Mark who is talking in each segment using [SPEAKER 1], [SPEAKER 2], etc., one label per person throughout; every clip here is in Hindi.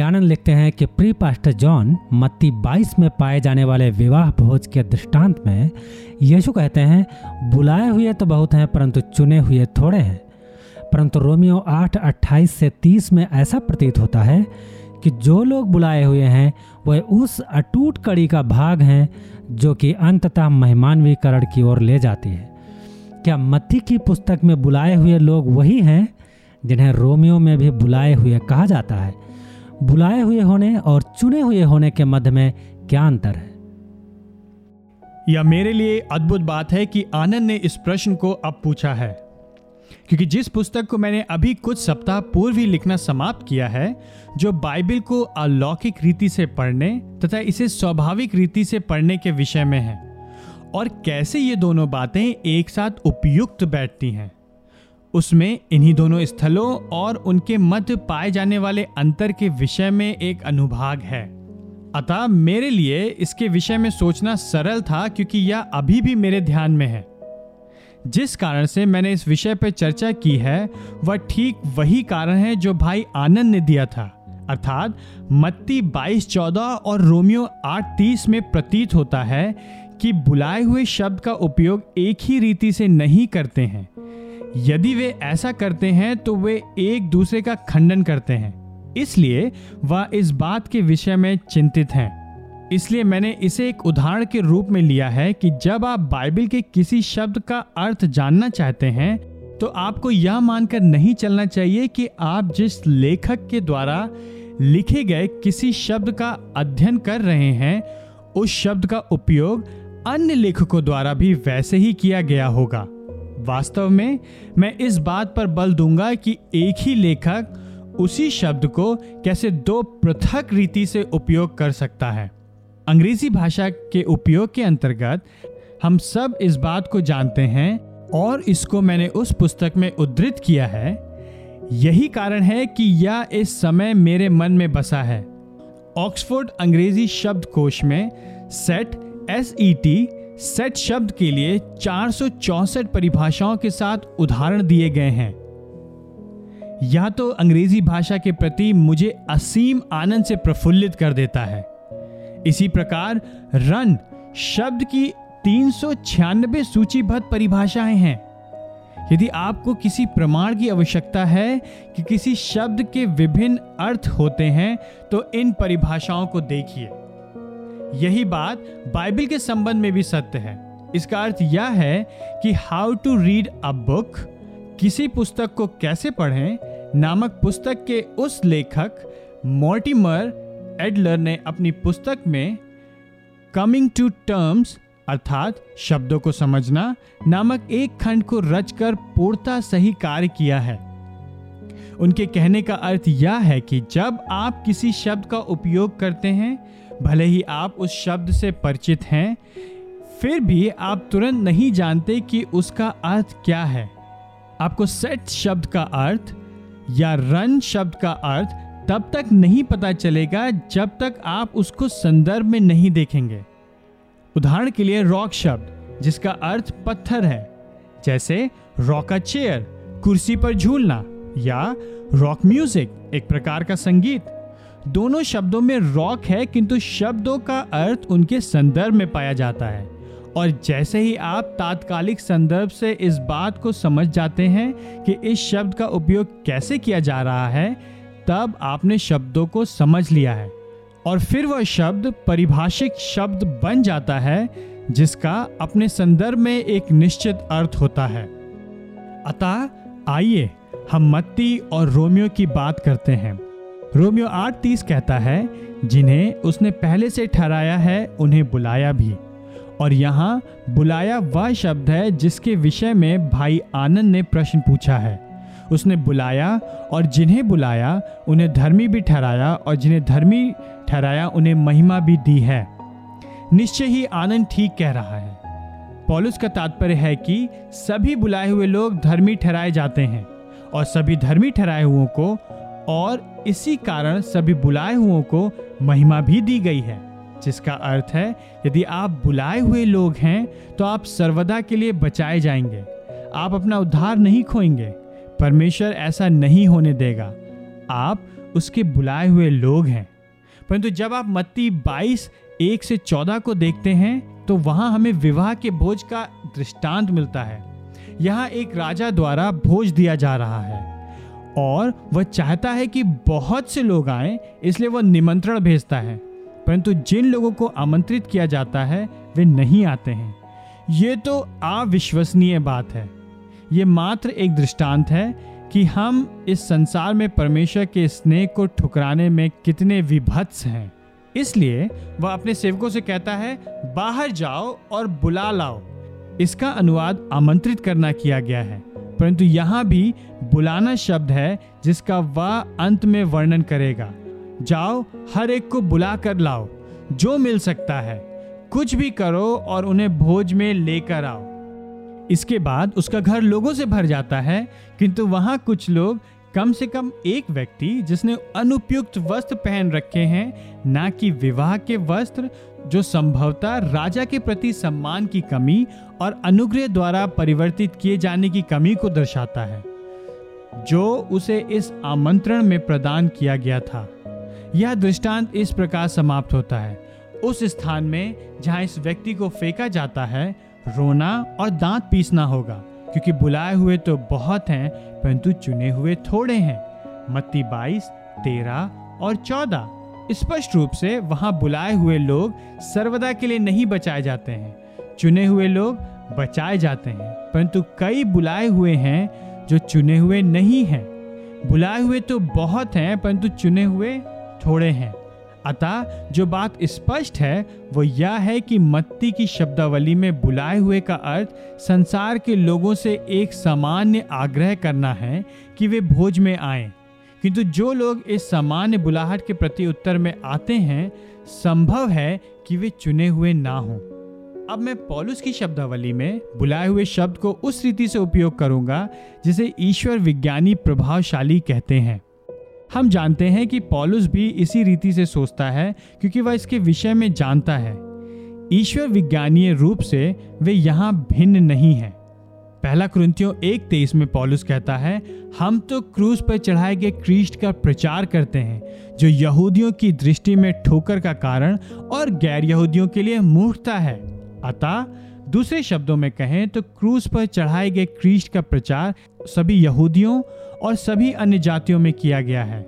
[SPEAKER 1] आनंद लिखते हैं कि प्री पास्टर जॉन मत्ती 22 में पाए जाने वाले विवाह भोज के दृष्टांत में यीशु कहते हैं, बुलाए हुए तो बहुत हैं, परंतु चुने हुए थोड़े हैं। परंतु रोमियो 8 28 से 30 में ऐसा प्रतीत होता है कि जो लोग बुलाए हुए हैं वह उस अटूट कड़ी का भाग हैं, जो कि अंततः मेहमानवीकरण की ओर ले जाती है। क्या मत्ती की पुस्तक में बुलाए हुए लोग वही हैं, जिन्हें रोमियो में भी बुलाए हुए कहा जाता है? बुलाए हुए होने और चुने हुए होने के मध्य में क्या अंतर है?
[SPEAKER 2] यह मेरे लिए अद्भुत बात है कि आनंद ने इस प्रश्न को अब पूछा है। क्योंकि जिस पुस्तक को मैंने अभी कुछ सप्ताह पूर्व ही लिखना समाप्त किया है, जो बाइबल को अलौकिक रीति से पढ़ने तथा इसे स्वाभाविक रीति से पढ़ने के विषय में है, और कैसे ये दोनों बातें एक साथ उपयुक्त बैठती हैं। उसमें इन्हीं दोनों स्थलों और उनके मध्य पाए जाने वाले अंतर के विषय में एक अनुभाग है। अतः मेरे लिए इसके विषय में सोचना सरल था क्योंकि यह अभी भी मेरे ध्यान में है। जिस कारण से मैंने इस विषय पर चर्चा की है, वह ठीक वही कारण है जो भाई आनंद ने दिया था। अर्थात मत्ती 22 14 और रोमियो 8 30 में प्रतीत होता है कि बुलाए हुए शब्द का उपयोग एक ही रीति से नहीं करते हैं। यदि वे ऐसा करते हैं तो वे एक दूसरे का खंडन करते हैं। इसलिए वह इस बात के विषय में चिंतित हैं। इसलिए मैंने इसे एक उदाहरण के रूप में लिया है कि जब आप बाइबल के किसी शब्द का अर्थ जानना चाहते हैं तो आपको यह मानकर नहीं चलना चाहिए कि आप जिस लेखक के द्वारा लिखे गए किसी शब्द का अध्ययन कर रहे हैं, उस शब्द का उपयोग अन्य लेखकों द्वारा भी वैसे ही किया गया होगा। वास्तव में मैं इस बात पर बल दूँगा कि एक ही लेखक उसी शब्द को कैसे दो पृथक रीति से उपयोग कर सकता है। अंग्रेज़ी भाषा के उपयोग के अंतर्गत हम सब इस बात को जानते हैं और इसको मैंने उस पुस्तक में उद्धृत किया है। यही कारण है कि यह इस समय मेरे मन में बसा है। ऑक्सफोर्ड अंग्रेज़ी शब्द कोश में set S E T set शब्द के लिए चार परिभाषाओं के साथ उदाहरण दिए गए हैं यह तो अंग्रेज़ी भाषा के प्रति मुझे असीम आनंद से प्रफुल्लित कर देता है इसी प्रकार रन शब्द की तीन सौ छियानबे सूचीबद्ध परिभाषाएँ हैं यदि आपको किसी प्रमाण की आवश्यकता है कि किसी शब्द के विभिन्न अर्थ होते हैं तो इन परिभाषाओं को देखिए यही बात बाइबल के संबंध में भी सत्य है। इसका अर्थ यह है कि how to read a book किसी पुस्तक को कैसे पढ़ें, नामक पुस्तक के उस लेखक मोर्टिमर एडलर ने अपनी पुस्तक में कमिंग टू टर्म्स अर्थात शब्दों को समझना, नामक एक खंड को रचकर पूर्णता सही कार्य किया है। उनके कहने का अर्थ यह है कि जब आप किसी शब्द का उपयोग करते हैं भले ही आप उस शब्द से परिचित हैं, फिर भी आप तुरंत नहीं जानते कि उसका अर्थ क्या है। आपको सेट शब्द का अर्थ या रन शब्द का अर्थ तब तक नहीं पता चलेगा जब तक आप उसको संदर्भ में नहीं देखेंगे। उदाहरण के लिए रॉक शब्द, जिसका अर्थ पत्थर है, जैसे रॉका चेयर कुर्सी पर झूलना या रॉक म्यूज़िक एक प्रकार का संगीत। दोनों शब्दों में रॉक है, किंतु शब्दों का अर्थ उनके संदर्भ में पाया जाता है। और जैसे ही आप तात्कालिक संदर्भ से इस बात को समझ जाते हैं कि इस शब्द का उपयोग कैसे किया जा रहा है, तब आपने शब्दों को समझ लिया है। और फिर वह शब्द परिभाषिक शब्द बन जाता है, जिसका अपने संदर्भ में एक निश्चित अर्थ होता है। अतः आइए हम मत्ती और रोमियो की बात करते हैं। रोमियो आठ तीस कहता है, जिन्हें उसने पहले से ठहराया है, उन्हें बुलाया भी। और यहाँ, बुलाया वह शब्द है, जिसके विषय में भाई आनंद ने प्रश्न पूछा है। उसने बुलाया और जिन्हें बुलाया, उन्हें धर्मी भी ठहराया, और जिन्हें धर्मी ठहराया, उन्हें महिमा भी दी है। निश्चय ही आनंद ठीक कह रहा है। पॉलुस का तात्पर्य है कि सभी बुलाए हुए लोग धर्मी ठहराए जाते हैं, और सभी धर्मी ठहराए हुओं को और इसी कारण सभी बुलाए हुओं को महिमा भी दी गई है, जिसका अर्थ है, यदि आप बुलाए हुए लोग हैं तो आप सर्वदा के लिए बचाए जाएँगे। आप अपना उद्धार नहीं खोएँगे। परमेश्वर ऐसा नहीं होने देगा। आप उसके बुलाए हुए लोग हैं। परंतु जब आप मत्ती 22 एक से 14 को देखते हैं तो वहाँ हमें विवाह के भोज का दृष्टांत मिलता है। यहाँ एक राजा द्वारा भोज दिया जा रहा है। और वह चाहता है कि बहुत से लोग आए, इसलिए वह निमंत्रण भेजता है। परंतु जिन लोगों को आमंत्रित किया जाता है, वे नहीं आते हैं। ये तो अविश्वसनीय बात है। ये मात्र एक दृष्टांत है कि हम इस संसार में परमेश्वर के स्नेह को ठुकराने में कितने विभत्स हैं। इसलिए वह अपने सेवकों से कहता है, बाहर जाओ और बुला लाओ। इसका अनुवाद आमंत्रित करना किया गया है। परंतु यहाँ भी बुलाना शब्द है, जिसका वह अंत में वर्णन करेगा। जाओ, हर एक को बुला कर लाओ, जो मिल सकता है। कुछ भी करो और उन्हें भोज में लेकर आओ। इसके बाद उसका घर लोगों से भर जाता है, किंतु वहाँ कुछ लोग कम से कम एक व्यक्ति जिसने अनुपयुक्त वस्त्र पहन रखे हैं, ना कि विवाह के वस्त्र, जो संभवतः राजा के प्रति सम्मान की कमी और अनुग्रह द्वारा परिवर्तित किए जाने की कमी को दर्शाता है, जो उसे इस आमंत्रण में प्रदान किया गया था। यह दृष्टांत इस प्रकार समाप्त होता है। उस स्थान में जहाँ इस व्यक्ति को फेंका जाता है, रोना और दांत पीसना होगा। क्योंकि बुलाए हुए तो बहुत हैं, परंतु चुने हुए थोड़े हैं। मत्ती बाईस, तेरह और चौदह। स्पष्ट रूप से वहाँ बुलाए हुए लोग सर्वदा के लिए नहीं बचाए जाते हैं। चुने हुए लोग बचाए जाते हैं, परंतु कई बुलाए हुए हैं जो चुने हुए नहीं हैं। बुलाए हुए तो बहुत हैं, परंतु चुने हुए थोड़े हैं। अतः जो बात स्पष्ट है, वो यह है कि मत्ती की शब्दावली में बुलाए हुए का अर्थ संसार के लोगों से एक सामान्य आग्रह करना है कि वे भोज में आए। किंतु जो लोग इस सामान्य बुलाहट के प्रति उत्तर में आते हैं, संभव है कि वे चुने हुए ना हों। अब मैं पॉलुस की शब्दावली में बुलाए हुए शब्द को उस रीति से उपयोग करूँगा, जिसे ईश्वर विज्ञानी प्रभावशाली कहते हैं। हम जानते हैं कि पॉलुस भी इसी रीति से सोचता है क्योंकि वह इसके विषय में जानता है। ईश्वर विज्ञानीय रूप से वे यहाँ भिन्न नहीं है। पहला क्रंथियों एक तेईस में पॉलुस कहता है, हम तो क्रूज पर चढ़ाए गए क्रिस्ट का प्रचार करते हैं, जो यहूदियों की दृष्टि में ठोकर का कारण और गैर यहूदियों के लिए मूर्खता है। अतः दूसरे शब्दों में कहें तो क्रूज पर चढ़ाए गए क्रिस्ट का प्रचार सभी यहूदियों और सभी अन्य जातियों में किया गया है।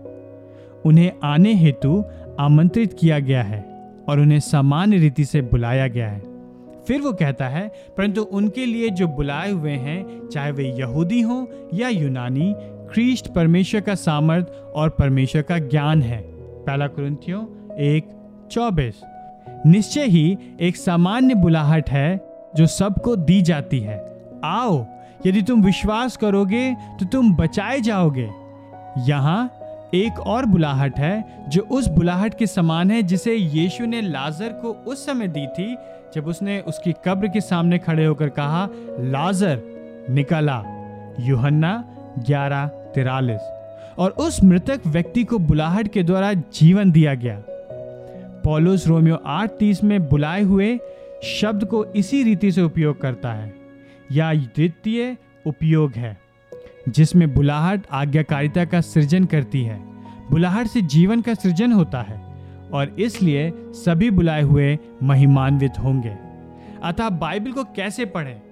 [SPEAKER 2] उन्हें आने हेतु आमंत्रित किया गया है और उन्हें सामान्य रीति से बुलाया गया है। फिर वो कहता है, परंतु उनके लिए जो बुलाए हुए हैं, चाहे वे यहूदी हों या यूनानी ख्रीस्ट परमेश्वर का सामर्थ और परमेश्वर का ज्ञान है। पहला कुरंथियों एक चौबीस। निश्चय ही एक सामान्य बुलाहट है जो सबको दी जाती है। आओ, यदि तुम विश्वास करोगे तो तुम बचाए जाओगे। यहाँ एक और बुलाहट है, जो उस बुलाहट के समान है, जिसे यीशु ने लाजर को उस समय दी थी, जब उसने उसकी कब्र के सामने खड़े होकर कहा, लाजर, निकला। युहन्ना ग्यारह तिरालीस। और उस मृतक व्यक्ति को बुलाहट के द्वारा जीवन दिया गया। पॉलुस रोमियो आठ तीस में बुलाए हुए शब्द को इसी रीति से उपयोग करता है। या द्वितीय उपयोग है, जिसमें बुलाहट आज्ञाकारिता का सृजन करती है। बुलाहट से जीवन का सृजन होता है, और इसलिए सभी बुलाए हुए महिमान्वित होंगे। अतः बाइबल को कैसे पढ़ें?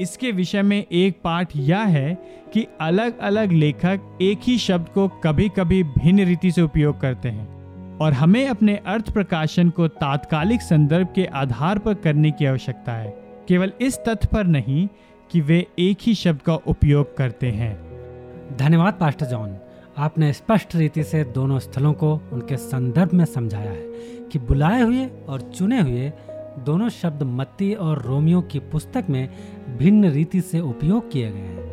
[SPEAKER 2] इसके विषय में एक पाठ यह है कि अलग अलग लेखक एक ही शब्द को कभी कभी भिन्न रीति से उपयोग करते हैं। और हमें अपने अर्थ प्रकाशन को तात्कालिक संदर्भ के आधार पर करने की आवश्यकता है। केवल इस तथ्य पर नहीं कि वे एक ही शब्द का उपयोग करते हैं।
[SPEAKER 1] धन्यवाद पास्टर जॉन आपने स्पष्ट रीति से दोनों स्थलों को उनके संदर्भ में समझाया है कि बुलाए हुए और चुने हुए दोनों शब्द मत्ती और रोमियो की पुस्तक में भिन्न रीति से उपयोग किए गए हैं।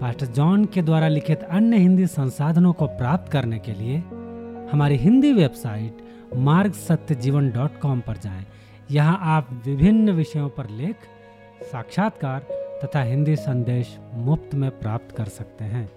[SPEAKER 1] पास्टर जॉन के द्वारा लिखित अन्य हिंदी संसाधनों को प्राप्त करने के लिए हमारी हिंदी वेबसाइट मार्ग सत्य जीवन डॉट कॉम पर जाएँ। यहाँ आप विभिन्न विषयों पर लेख, साक्षात्कार तथा हिंदी संदेश मुफ़्त में प्राप्त कर सकते हैं